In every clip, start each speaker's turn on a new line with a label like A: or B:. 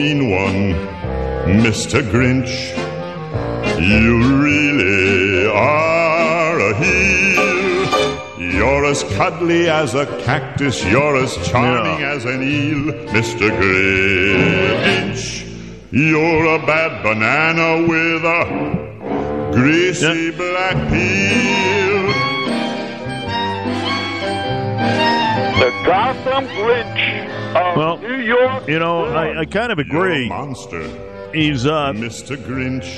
A: mean one, Mr. Grinch. You really are a heel. You're as cuddly as a cactus, you're as charming
B: Yeah.
A: as an eel, Mr. Grinch. You're a bad banana with a greasy black peel.
C: The Gotham Grinch of
B: Well,
C: New York.
B: You know, I, I kind of
A: You're
B: agree.
A: a monster,
B: He's uh,
A: Mr. Grinch.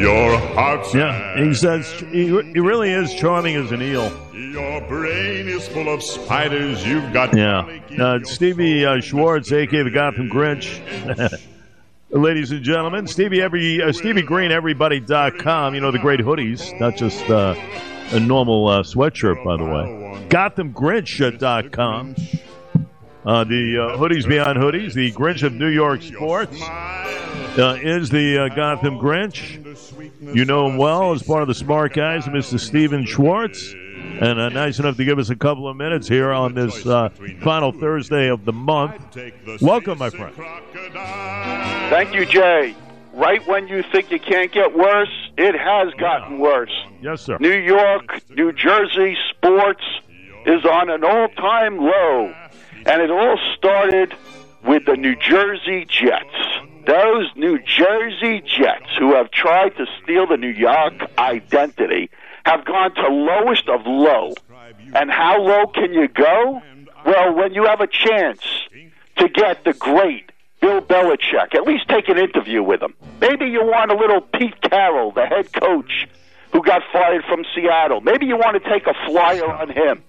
A: Your heart's
B: yeah, he says he, he really is charming as an eel.
A: Your brain is full of spiders. You've got
B: Yeah.
A: garlic
B: Uh, Stevie uh, Schwartz, aka the guy from Grinch. Ladies and gentlemen, Stevie every uh, Stevie Green Everybody.com. You know the great hoodies, not just uh, a normal uh, sweatshirt, by the way. GothamGrinch.com. Uh, the uh, hoodies beyond hoodies. The Grinch of New York sports uh, is the uh, Gotham Grinch. You know him well as part of the smart guys, Mr. Steven Schwartz. And uh, nice enough to give us a couple of minutes here on this uh, final Thursday of the month. Welcome, my friend.
C: Thank you, Jay. Right when you think you can't get worse, it has gotten worse.
B: Yes, sir.
C: New York, New Jersey sports is on an all time low. And it all started with the New Jersey Jets. Those New Jersey Jets who have tried to steal the New York identity have gone to lowest of low. And how low can you go? Well, when you have a chance to get the great Bill Belichick, at least take an interview with him. Maybe you want a little Pete Carroll, the head coach who got fired from Seattle. Maybe you want to take a flyer on him.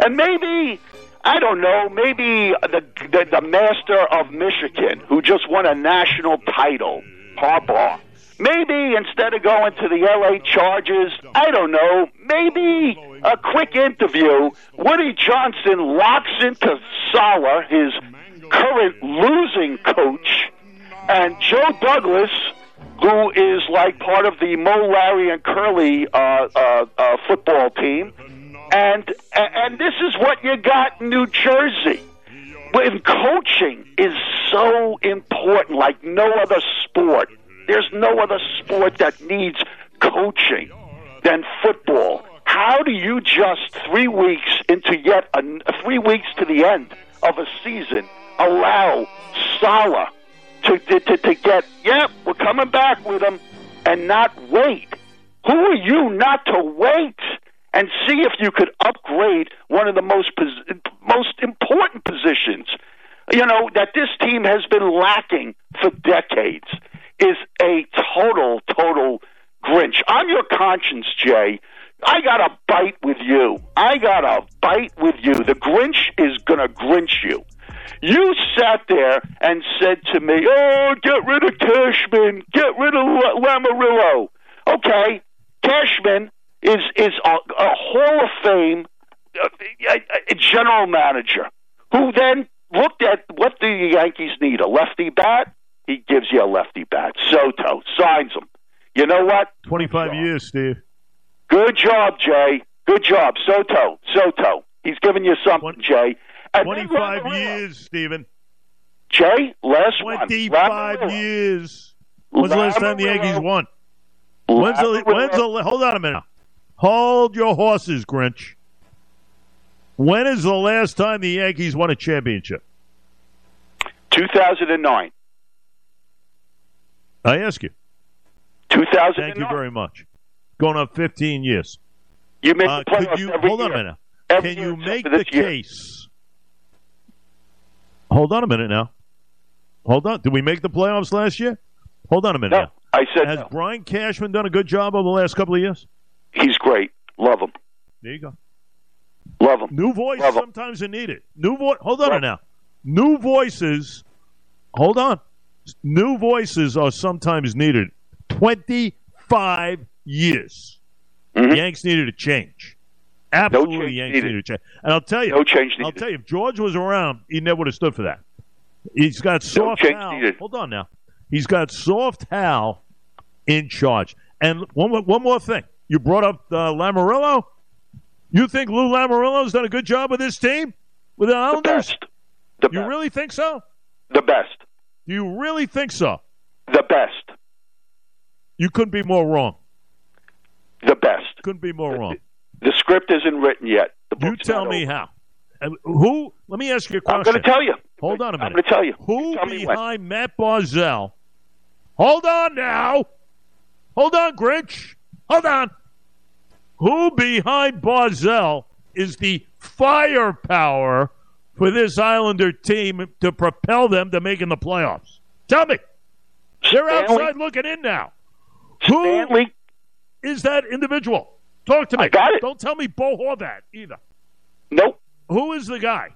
C: And maybe, I don't know, maybe the, the, the master of Michigan who just won a national title, Harbaugh. Maybe instead of going to the LA Chargers, I don't know, maybe a quick interview. Woody Johnson locks into Saleh, his current losing coach, and Joe Douglas, who is like part of the Moe, Larry, and Curly uh, uh, uh, football team, and and this is what you got in New Jersey. When coaching is so important, like no other sport. There's no other sport that needs coaching than football. How do you just three weeks into yet a, three weeks to the end of a season allow Saleh to, to, to, get, yeah, we're coming back with him, and not wait? Who are you not to wait and see if you could upgrade one of the most most important positions? You know that this team has been lacking for decades is a total, total Grinch. I'm your conscience, Jay. I got a bite with you. I got a bite with you. The Grinch is going to Grinch you. You sat there and said to me, "Oh, get rid of Cashman, get rid of Lamoriello." Okay, Cashman is is a, a Hall of Fame uh, a, a general manager who then looked at what do the Yankees need: a lefty bat. He gives you a lefty bat. Soto signs him. You know what?
B: 25 years, Steve.
C: Good job, Jay. Good job, Soto. Soto. He's giving you something, Jay. And
B: 25 years, Stephen.
C: Jay, last
B: 25
C: one. Lamoriello.
B: years. When's the last time the Yankees won? When's the, when's the, hold on a minute. Hold your horses, Grinch. When is the last time the Yankees won a championship?
C: 2009.
B: I ask you.
C: 2009.
B: Thank you very much. Going on 15 years.
C: You make
B: Uh,
C: the playoffs
B: you
C: every
B: hold on a minute?
C: Every
B: Can you make the
C: year.
B: case? Hold on a minute now. Hold on. Did we make the playoffs last year? Hold on a minute.
C: No,
B: now.
C: I said
B: Has
C: no.
B: Brian Cashman done a good job over the last couple of years?
C: He's great. Love him.
B: There you go.
C: Love him.
B: New voice
C: Love
B: sometimes are needed. New voice. Hold on
C: Love
B: now. New voices. Hold on. New voices are sometimes needed. Twenty-five years.
C: Mhm.
B: Yanks needed a change. Absolutely,
C: change
B: Yanks
C: needed.
B: needed a change. And I'll tell you,
C: No change needed.
B: I'll tell you, if George was around, he never would have stood for that. He's got soft
C: change
B: Hal.
C: needed.
B: Hold on now. He's got soft Hal in charge. And one more, one more thing. You brought up uh, Lamoriello. You think Lou Lamoriello's done a good job with this team with the
C: The
B: Islanders?
C: best. The
B: You
C: best.
B: really think so?
C: the best.
B: Do you really think so?
C: The best.
B: You couldn't be more wrong.
C: The best.
B: Couldn't be more wrong.
C: The script isn't written yet. The
B: You tell me
C: over.
B: how. Uh, Who? Let me ask you a question.
C: I'm going to tell you.
B: Hold on a minute.
C: I'm going to tell you.
B: Who
C: Tell me
B: behind Matt Barzal? Hold on now. Hold on, Grinch. Hold on. Who behind Barzal is the firepower for this Islander team to propel them to making the playoffs? Tell me. They're
C: Stanley-
B: outside looking in now. Who
C: Stanley,
B: is that individual? Talk to me.
C: I got it.
B: Don't tell me Bo Horvat either.
C: nope.
B: Who is the guy?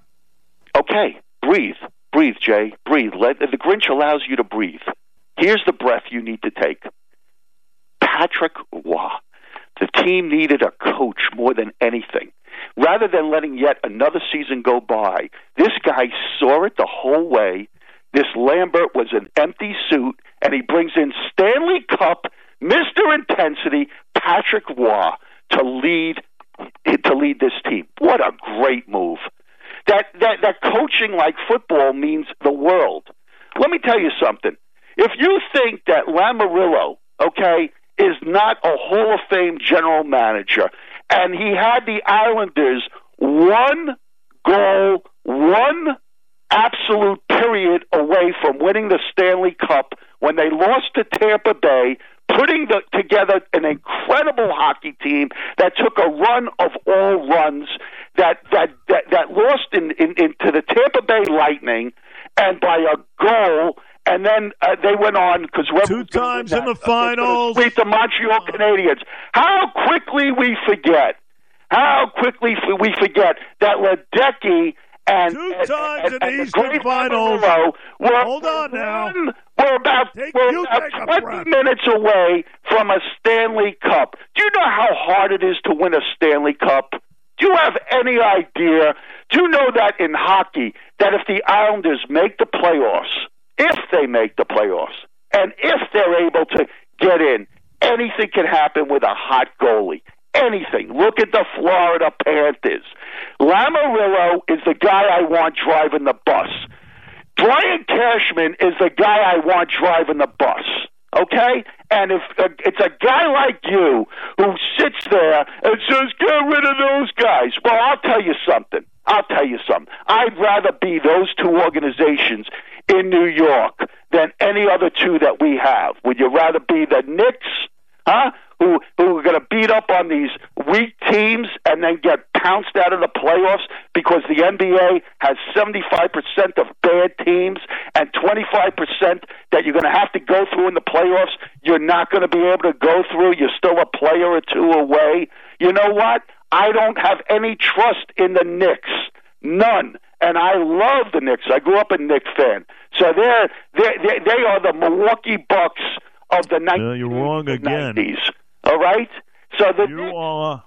C: Okay, breathe. Breathe, Jay. Breathe. Let, the Grinch allows you to breathe. Here's the breath you need to take. Patrick Roy. The team needed a coach more than anything. Rather than letting yet another season go by, this guy saw it the whole way. This Lambert was an empty suit, and he brings in Stanley Cup, Mr. Intensity, Patrick Roy to lead to lead this team. What a great move! That that that coaching like football means the world. Let me tell you something. If you think that Lamoriello, okay, is not a Hall of Fame general manager, and he had the Islanders one goal, one absolute period away from winning the Stanley Cup when they lost to Tampa Bay, putting the, together an incredible hockey team that took a run of all runs that that that, that lost in, in into the Tampa Bay Lightning and by a goal. And then uh, they went on because
B: Two times in the finals.
C: Beat the Montreal Canadiens. How quickly we forget! How quickly we forget that Ledecky and
B: Two
C: and-
B: times
C: and-
B: in the Eastern
C: great
B: Finals.
C: Were
B: Hold on now.
C: We're about
B: Take-
C: we're about
B: take
C: twenty
B: breath.
C: minutes away from a Stanley Cup. Do you know how hard it is to win a Stanley Cup? Do you have any idea? Do you know that in hockey, that if the Islanders make the playoffs, if they make the playoffs, and if they're able to get in, anything can happen with a hot goalie. Anything. Look at the Florida Panthers. Lamoriello is the guy I want driving the bus. Brian Cashman is the guy I want driving the bus. Okay? And if uh, it's a guy like you who sits there and says, get rid of those guys, well, I'll tell you something. I'll tell you something. I'd rather be those two organizations in New York than any other two that we have. Would you rather be the Knicks, huh? Who who are going to beat up on these weak teams and then get pounced out of the playoffs because the NBA has 75% of bad teams and 25% that you're going to have to go through in the playoffs. You're not going to be able to go through. You're still a player or two away. You know what? I don't have any trust in the Knicks. None. And I love the Knicks. I grew up a Knicks fan. So they're, they're, they they are the Milwaukee Bucks of the 1990s.
B: Yeah, you're wrong again.
C: 90s, All right? So the
B: You
C: Knicks,
B: are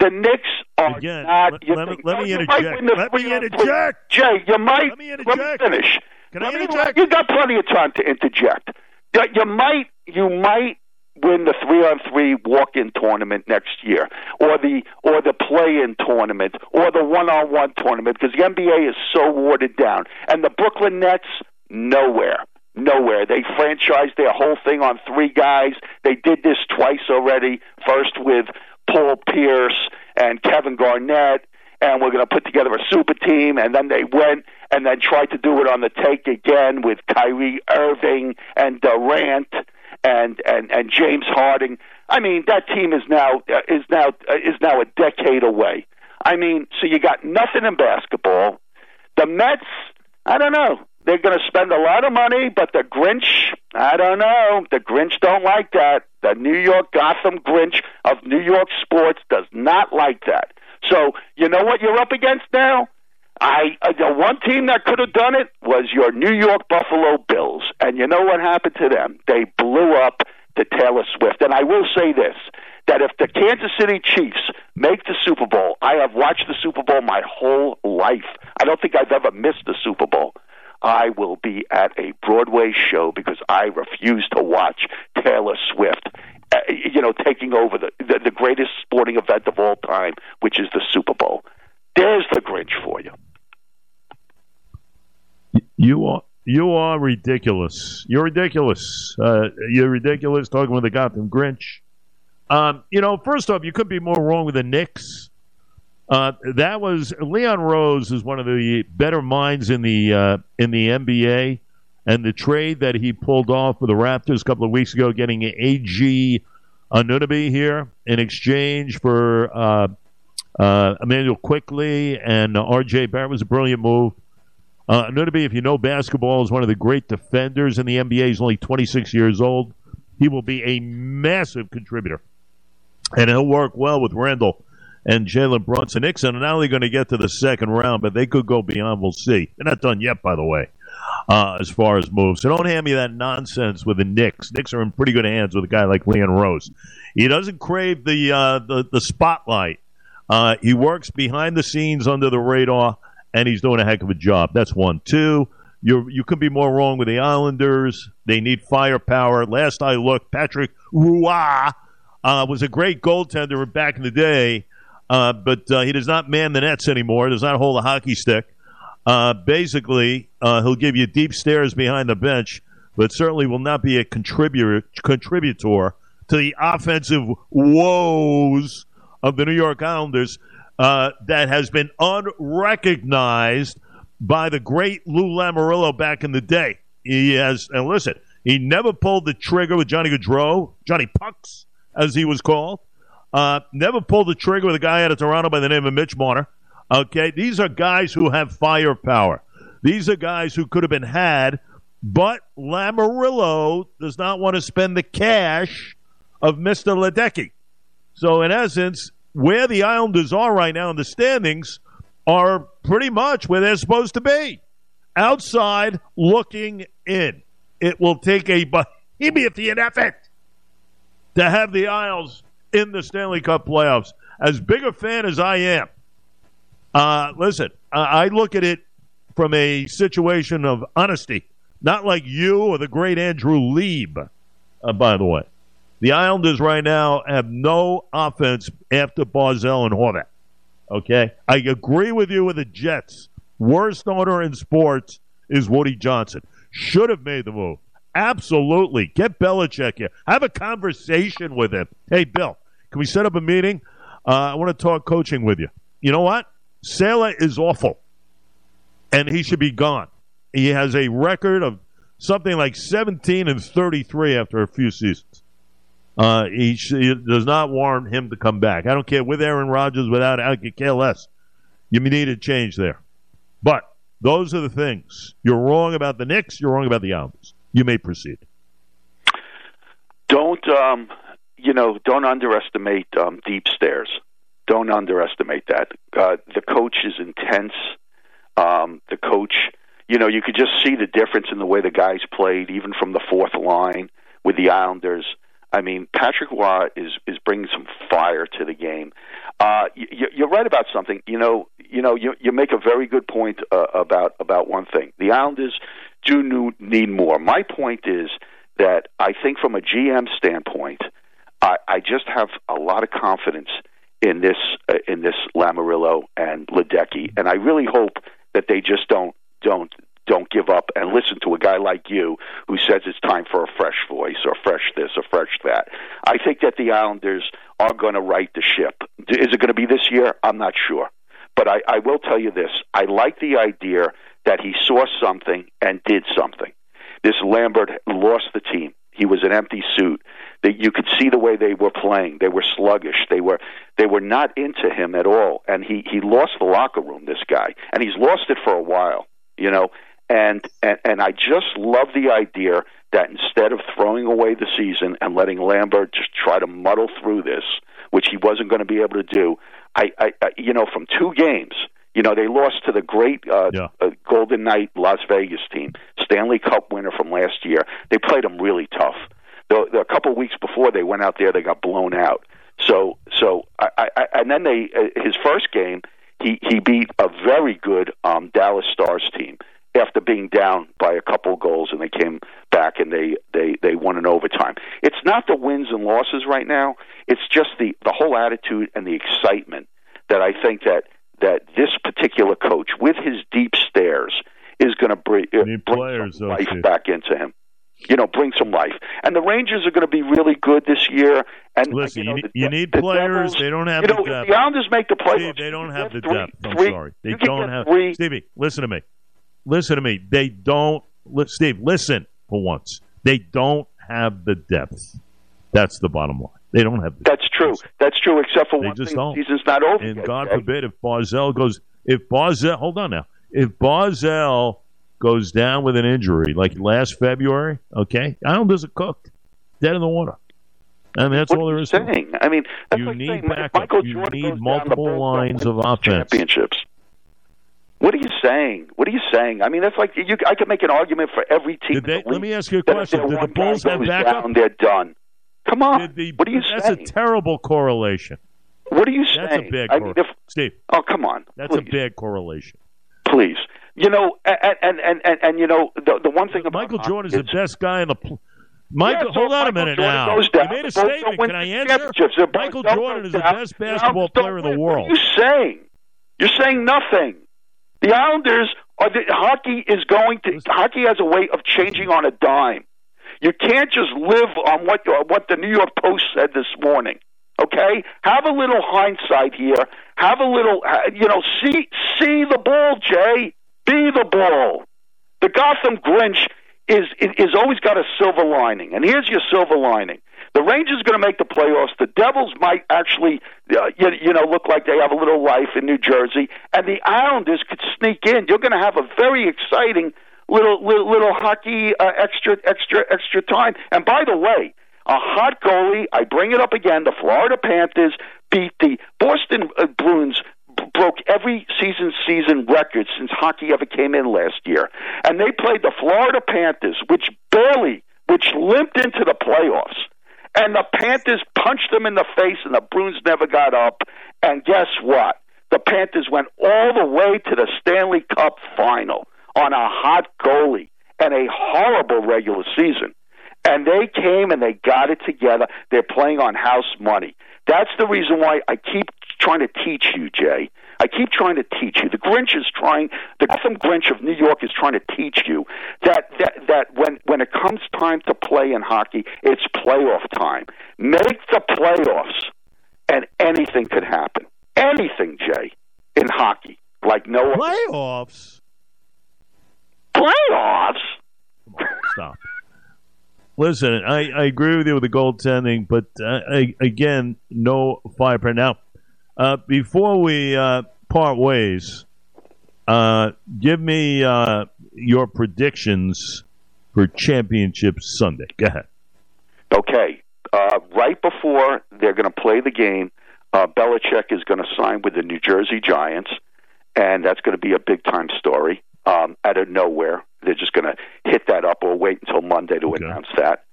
C: the Knicks are
B: Again,
C: not.
B: let- let me- let me interject.
C: the
B: Let me interject.
C: Jay, you might.
B: Let me
C: Let me finish.
B: Can I
C: Let me-
B: interject?
C: You got plenty of time to interject. You might. You might win the three on three walk in tournament next year, or the or the play in tournament, or the one on one tournament, because the NBA is so watered down, and the Brooklyn Nets nowhere. Nowhere. They franchised their whole thing on three guys. They did this twice already. First with Paul Pierce and Kevin Garnett, and we're going to put together a super team. And then they went and then tried to do it on the take again with Kyrie Irving and Durant and and and James Harden. I mean, that team is now uh, is now uh, is now a decade away. I mean, so you got nothing in basketball. The Mets, I don't know. They're going to spend a lot of money, but the Grinch, I don't know. The Grinch don't like that. The New York Gotham Grinch of New York sports does not like that. So you know what you're up against now? I the one team that could have done it was your New York Buffalo Bills, and you know what happened to them? They blew up to Taylor Swift. And I will say this: that if the Kansas City Chiefs make the Super Bowl, I have watched the Super Bowl my whole life. I don't think I've ever missed the Super Bowl. I will be at a Broadway show because I refuse to watch Taylor Swift. Uh, you know, taking over the, the the greatest sporting event of all time, which is the Super Bowl. There's the Grinch for you.
B: Are you are ridiculous. You're ridiculous. Uh, you're ridiculous talking with the Gotham Grinch. Um, you know, first off, you couldn't be more wrong with the Knicks. Uh, that was Leon Rose is one of the better minds in the uh, in the NBA, and the trade that he pulled off for the Raptors a couple of weeks ago, getting OG Anunoby here in exchange for uh, uh, Immanuel Quickley and R.J. Barrett was a brilliant move. Uh, Anunoby, if you know basketball, is one of the great defenders in the NBA. He's only 26 years old. He will be a massive contributor, and he'll work well with Randle and Jalen Brunson. Nixon are not only going to get to the second round, but they could go beyond. We'll see. They're not done yet, by the way, uh, as far as moves. So don't hand me that nonsense with the Knicks. Knicks are in pretty good hands with a guy like Leon Rose. He doesn't crave the uh, the, the spotlight. Uh, he works behind the scenes under the radar, and he's doing a heck of a job. That's one. Two, you you could be more wrong with the Islanders. They need firepower. Last I looked, Patrick Roy uh, was a great goaltender back in the day uh, but uh, he does not man the nets anymore. Does not hold a hockey stick. Uh, basically, uh, he'll give you deep stares behind the bench, but certainly will not be a contributor contributor to the offensive woes of the New York Islanders uh, that has been unrecognized by the great Lou Lamoriello back in the day. He has, and listen, he never pulled the trigger with Johnny Gaudreau, Johnny Pucks, as he was called. Uh, never pulled the trigger with a guy out of Toronto by the name of Mitch Marner. Okay, these are guys who have firepower. These are guys who could have been had, but Lamoriello does not want to spend the cash of Mr. Ledecky. So, in essence, where the Islanders are right now in the standings are pretty much where they're supposed to be. Outside looking in. It will take a behemoth effort to have the Isles in the Stanley Cup playoffs. As big a fan as I am, uh, listen, I look at it from a situation of honesty, not like you or the great Andrew Lieb, uh, by the way. The Islanders right now have no offense after Barzal and Horvat. Okay? I agree with you with the Jets. Worst owner in sports is Woody Johnson. Should have made the move. Absolutely. Get Belichick here. Have a conversation with him. Hey, Bill, can we set up a meeting? Uh, I want to talk coaching with you. You know what? Saleh is awful, and he should be gone. He has a record of something like 17 and 33 after a few seasons. Uh, he, he, does not warrant him to come back. I don't care with Aaron Rodgers, without I could care less. You need a change there. But those are the things. You're wrong about the Knicks. You're wrong about the Islanders. You may proceed.
C: Don't um, you know? Don't underestimate um, deep stares. Don't underestimate that. Uh, the coach is intense. Um, the coach, you know, you could just see the difference in the way the guys played, even from the fourth line with the Islanders. I mean, Patrick Roy is is bringing some fire to the game. Uh, you, you're right about something. You know, you know, you you make a very good point uh, about about one thing. The Islanders do need more. My point is that I think from a GM standpoint, I, I just have a lot of confidence in this uh, in this Lamoriello and Ledecky, and I really hope that they just don't don't give up and listen to a guy like you who says it's time for a fresh voice or fresh this or fresh that. I think that the Islanders are going to right the ship. Is it going to be this year? I'm not sure. But I, I will tell you this I like the idea that he saw something and did something. This Lambert lost the team. He was an empty suit. That you could see the way they were playing. They were sluggish. They were they were not into him at all. And he he lost the locker room. This guy, and he's lost it for a while. You know, and and and I just love the idea that instead of throwing away the season and letting Lambert just try to muddle through this, which he wasn't going to be able to do, I, I, I you know from two games you know, they lost to the great uh, yeah. uh, Golden Knight Las Vegas team, Stanley Cup winner from last year. They played them really tough. The, the, a couple of weeks before they went out there, they got blown out. So, so I, I, and then they uh, his first game, he he beat a very good um, Dallas Stars team after being down by a couple goals, and they came back and they they they won in overtime. It's not the wins and losses right now; it's just the the whole attitude and the excitement that I think that that this particular coach, with his deep stares, is going to bring, uh, bring
B: players,
C: some life
B: Steve.
C: back into him. You know, bring some life. And the Rangers are going to be really good this year. And
B: Listen,
C: you, know,
B: you,
C: the,
B: need, you need
C: the
B: players.
C: Devils,
B: they don't have
C: you know,
B: the depth.
C: the Islanders make the playoffs.
B: Steve, they don't have the
C: three-
B: depth. I'm
C: three-
B: sorry. They don't have.
C: three.
B: Stevie, listen to me. Listen to me. They don't. Steve, listen for once. They don't have the depth. That's the bottom line. They don't have the
C: That's true. That's true. Except for
B: They
C: one
B: just
C: thing,
B: don't.
C: the season's not over
B: And
C: yet.
B: God
C: Jay.
B: forbid if Barzal goes, if Barzal, hold on now, if Barzal goes down with an injury like last February, okay, Islanders are cooked, dead in the water. I mean, that's
C: What
B: all there to it.
C: saying? I mean, that's
B: You
C: like
B: need
C: saying
B: backup. You need
C: goes down, the
B: multiple lines of offense.
C: Championships. What are you saying? What are you saying? I mean, that's like you. I could make an argument for every team.
B: They,
C: the
B: let me ask you a question. Did the Bulls have backup?
C: Down, they're done. Come on.
B: The,
C: what are you
B: that's
C: saying?
B: a terrible correlation.
C: what are you
B: That's
C: saying?
B: a big
C: I mean,
B: Steve,
C: oh, come on.
B: that's a
C: please,
B: big correlation.
C: Please. You know, and and and and, and you know the the one thing about
B: Michael Jordan is the best guy in the. Pl- Michael,
C: Yeah, so
B: hold on a minute
C: Jordan
B: now.
C: goes down,
B: you made a
C: the Bulls don't
B: statement. Can I answer? Michael Jordan is the best basketball player in the world.
C: What are you saying? You're saying nothing. The Islanders are the hockey is going to hockey has a way of changing on a dime. You can't just live on what what the New York Post said this morning. Okay, have a little hindsight here. Have a little, you know, see see the ball, Jay. Be the ball. The Gotham Grinch is is always got a silver lining, and here's your silver lining. The Rangers going to make the playoffs. The Devils might actually, uh, you, you know, look like they have a little life in New Jersey, and the Islanders could sneak in. You're going to have a very exciting little little, little hockey uh, extra extra extra time. And by the way, a hot goalie. I bring it up again. The Florida Panthers beat the Boston uh, Bruins. Broke every season season record since hockey ever came in last year, and they played the Florida Panthers, which barely, which limped into the playoffs. And the Panthers punched them in the face, and the Bruins never got up. And guess what? The Panthers went all the way to the Stanley Cup final on a hot goalie and a horrible regular season. And they came and they got it together. They're playing on house money. That's the reason why I keep trying to teach you, Jay. I keep trying to teach you. The Grinch is trying. The Gotham Grinch of New York is trying to teach you that that that when when it comes time to play in hockey, it's playoff time. Make the playoffs, and anything could happen. Anything, Jay, in hockey, like no.
B: Playoffs.
C: playoffs.
B: Come on, stop. Listen, I, I agree with you with the goaltending, but uh, I, again, no fire. Right now, uh, before we uh, part ways, uh, give me uh, your predictions for Championship Sunday. Go ahead.
C: Okay, uh, right before they're going to play the game, uh, Belichick is going to sign with the New Jersey Giants, and that's going to be a big time story. Um, out of nowhere, they're just going to hit that up, or wait until Monday to
B: Okay.
C: announce that.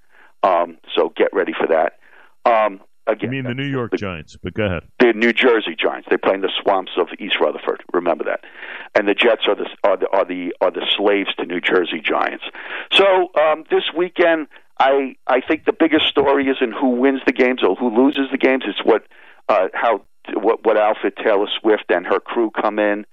C: Um, so get ready for that. Um,
B: You mean the New York
C: the,
B: Giants, but go ahead.
C: the New Jersey Giants. They play in the swamps of East Rutherford. Remember that. And the Jets are the are the are the, are the slaves to New Jersey Giants. So um, this weekend, I I think the biggest story isn't who wins the games or who loses the games. It's what uh, how what what outfit Taylor Swift and her crew come in.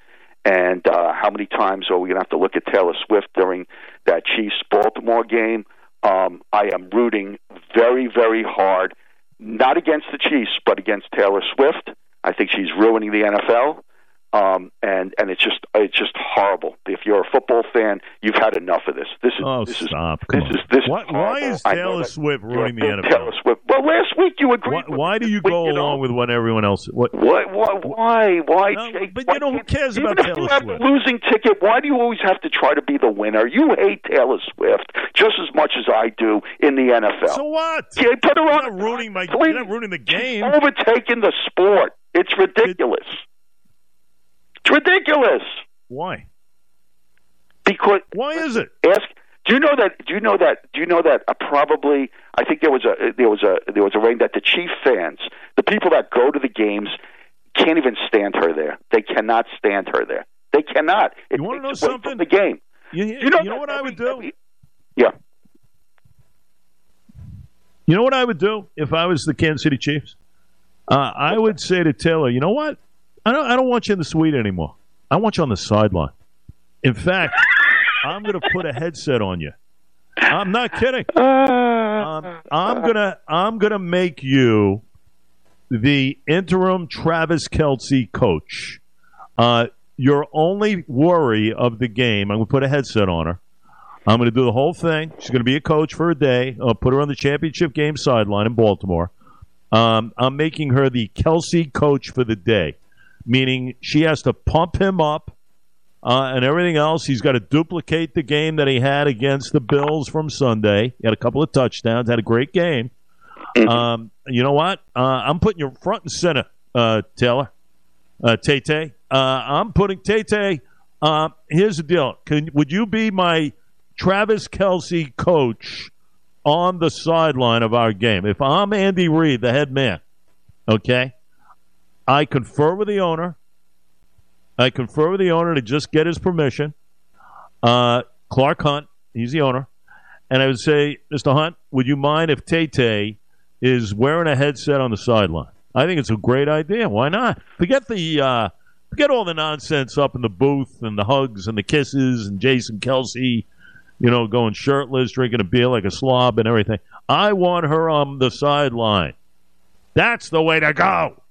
C: And uh, how many times are we going to have to look at Taylor Swift during that Chiefs Baltimore game? Um, I am rooting very, very hard not against the Chiefs, but against Taylor Swift. I think she's ruining the NFL, um, and and it's just it's just horrible. If you're a football fan, you've had enough of this. This is
B: Oh,
C: this
B: stop.
C: is this is this.
B: Why,
C: is
B: why is Taylor Swift ruining the NFL?
C: Taylor Swift. Well, last week you agreed.
B: Why, why do you go
C: know.
B: along with what everyone else? What?
C: What, what, why? Why?
B: No,
C: Jake?
B: but
C: Why
B: you know, who cares
C: even
B: about
C: if
B: Taylor
C: you have
B: Swift?
C: the losing ticket, why do you always have to try to be the winner? You hate Taylor Swift just as much as I do in the NFL.
B: So what?
C: Yeah, put her
B: You're
C: on.
B: not ruining my.
C: Please.
B: You're not ruining the game.
C: She's overtaking the sport. It's ridiculous. It's ridiculous
B: Why?
C: because
B: Why is it?
C: ask. Do you know that? Do you know that? Do you know that? Uh, probably, I think there was a there was a there was a rain that the Chief fans, the people that go to the games, can't even stand her there. They cannot stand her there. They cannot. It
B: You wanna know something?
C: The game.
B: You,
C: You know,
B: you know what I would do?
C: every- yeah.
B: You know what I would do if I was the Kansas City Chiefs? Uh, I would say to Taylor, you know what? I don't. I don't want you in the suite anymore. I want you on the sideline. In fact, I'm going to put a headset on you. I'm not kidding.
C: Uh,
B: Um, I'm gonna I'm gonna make you the interim Travis Kelce coach. Uh, your only worry of the game, I'm gonna put a headset on her. I'm gonna do the whole thing. She's gonna be a coach for a day. I'll put her on the championship game sideline in Baltimore. Um, I'm making her the Kelce coach for the day, meaning she has to pump him up uh, and everything else. He's got to duplicate the game that he had against the Bills from Sunday. He had a couple of touchdowns, had a great game. Um, you know what? Uh, I'm putting you front and center, uh, Taylor. Uh, Tay Tay. Uh, I'm putting Tay Tay. Uh, here's the deal. Can, would you be my Travis Kelce coach on the sideline of our game? If I'm Andy Reid, the head man, okay, I confer with the owner. I confer with the owner to just get his permission. Uh, Clark Hunt, he's the owner. And I would say, Mr. Hunt, would you mind if Tay Tay is wearing a headset on the sideline? I think it's a great idea. Why not? Forget the uh, forget all the nonsense up in the booth and the hugs and the kisses and Jason Kelce, you know, going shirtless, drinking a beer like a slob and everything. I want her on the sideline. That's the way to go.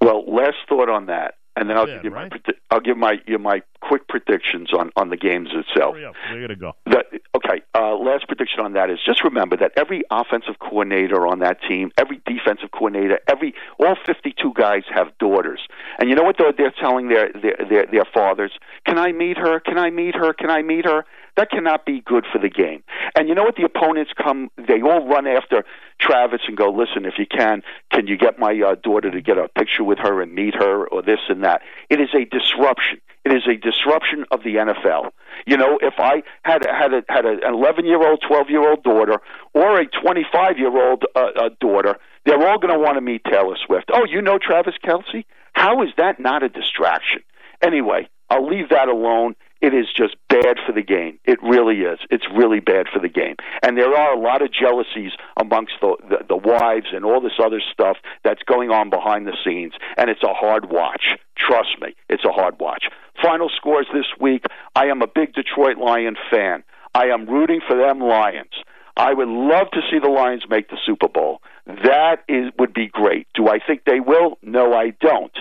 C: Well, last thought on that, and then I'll
B: Yeah,
C: give
B: right.
C: my I'll give my you my quick predictions on on the games itself.
B: Hurry up. We're gonna go.
C: That, okay, uh, last prediction on that is just remember that every offensive coordinator on that team, every defensive coordinator, every all 52 guys have daughters, and you know what they're, they're telling their, their their their fathers? Can I meet her? Can I meet her? Can I meet her? That cannot be good for the game. And you know what? The opponents come; they all run after Travis and go, "Listen, if you can, can you get my uh, daughter to get a picture with her and meet her, or this and that?" It is a disruption. It is a disruption of the NFL. You know, if I had had a, had an 11 year old, 12 year old daughter, or a 25 year old uh, uh, daughter, they're all going to want to meet Taylor Swift. Oh, you know Travis Kelce? How is that not a distraction? Anyway, I'll leave that alone. It is just bad for the game. It really is. It's really bad for the game. And there are a lot of jealousies amongst the, the, the wives and all this other stuff that's going on behind the scenes. And it's a hard watch. Trust me, it's a hard watch. Final scores this week. I am a big Detroit Lion fan. I am rooting for them Lions. I would love to see the Lions make the Super Bowl. That is would be great. Do I think they will? No, I don't.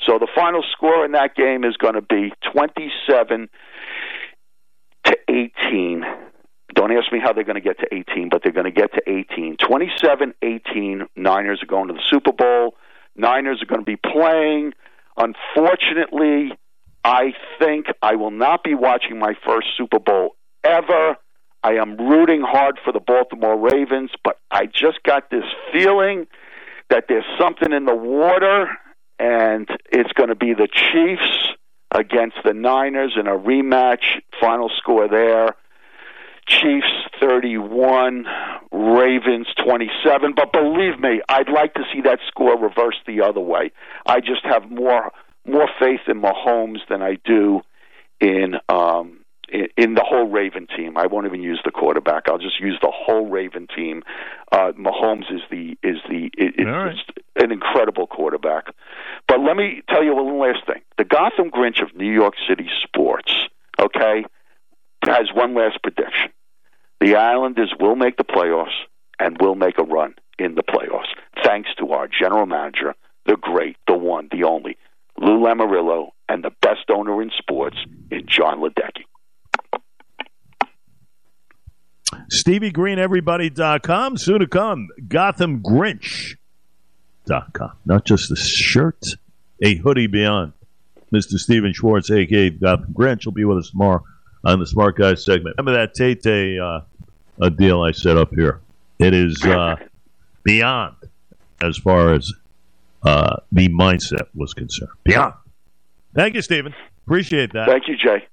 C: So the final score in that game is going to be 27 to 18. Don't ask me how they're going to get to 18, but they're going to get to 18. 27 18. Niners are going to the Super Bowl. Niners are going to be playing. Unfortunately, I think I will not be watching my first Super Bowl ever. I am rooting hard for the Baltimore Ravens, but I just got this feeling that there's something in the water, and it's going to be the Chiefs against the Niners in a rematch. Final score there. Chiefs 31, Ravens 27. But believe me, I'd like to see that score reversed the other way. I just have more more faith in Mahomes than I do in um in, the whole Raven team. I won't even use the quarterback. I'll just use the whole Raven team. Uh Mahomes is the is the it, it's
B: right.
C: just an incredible quarterback. But let me tell you one last thing. The Gotham Grinch of New York City sports, okay, has one last prediction. The Islanders will make the playoffs and will make a run in the playoffs, thanks to our general manager, the great, the one, the only, Lou Lamoriello, and the best owner in sports in Jon Ledecky.
B: StevieGreenEverybody.com. Soon to come, GothamGrinch.com. Not just a shirt, a hoodie beyond. Mr. Steven Schwartz, a.k.a. Gotham Grinch, will be with us tomorrow on the Smart Guys segment. Remember that Tay uh, a deal I set up here? It is uh, beyond as far as uh, the mindset was concerned. Beyond. Thank you, Stephen. Appreciate that.
C: Thank you, Jay.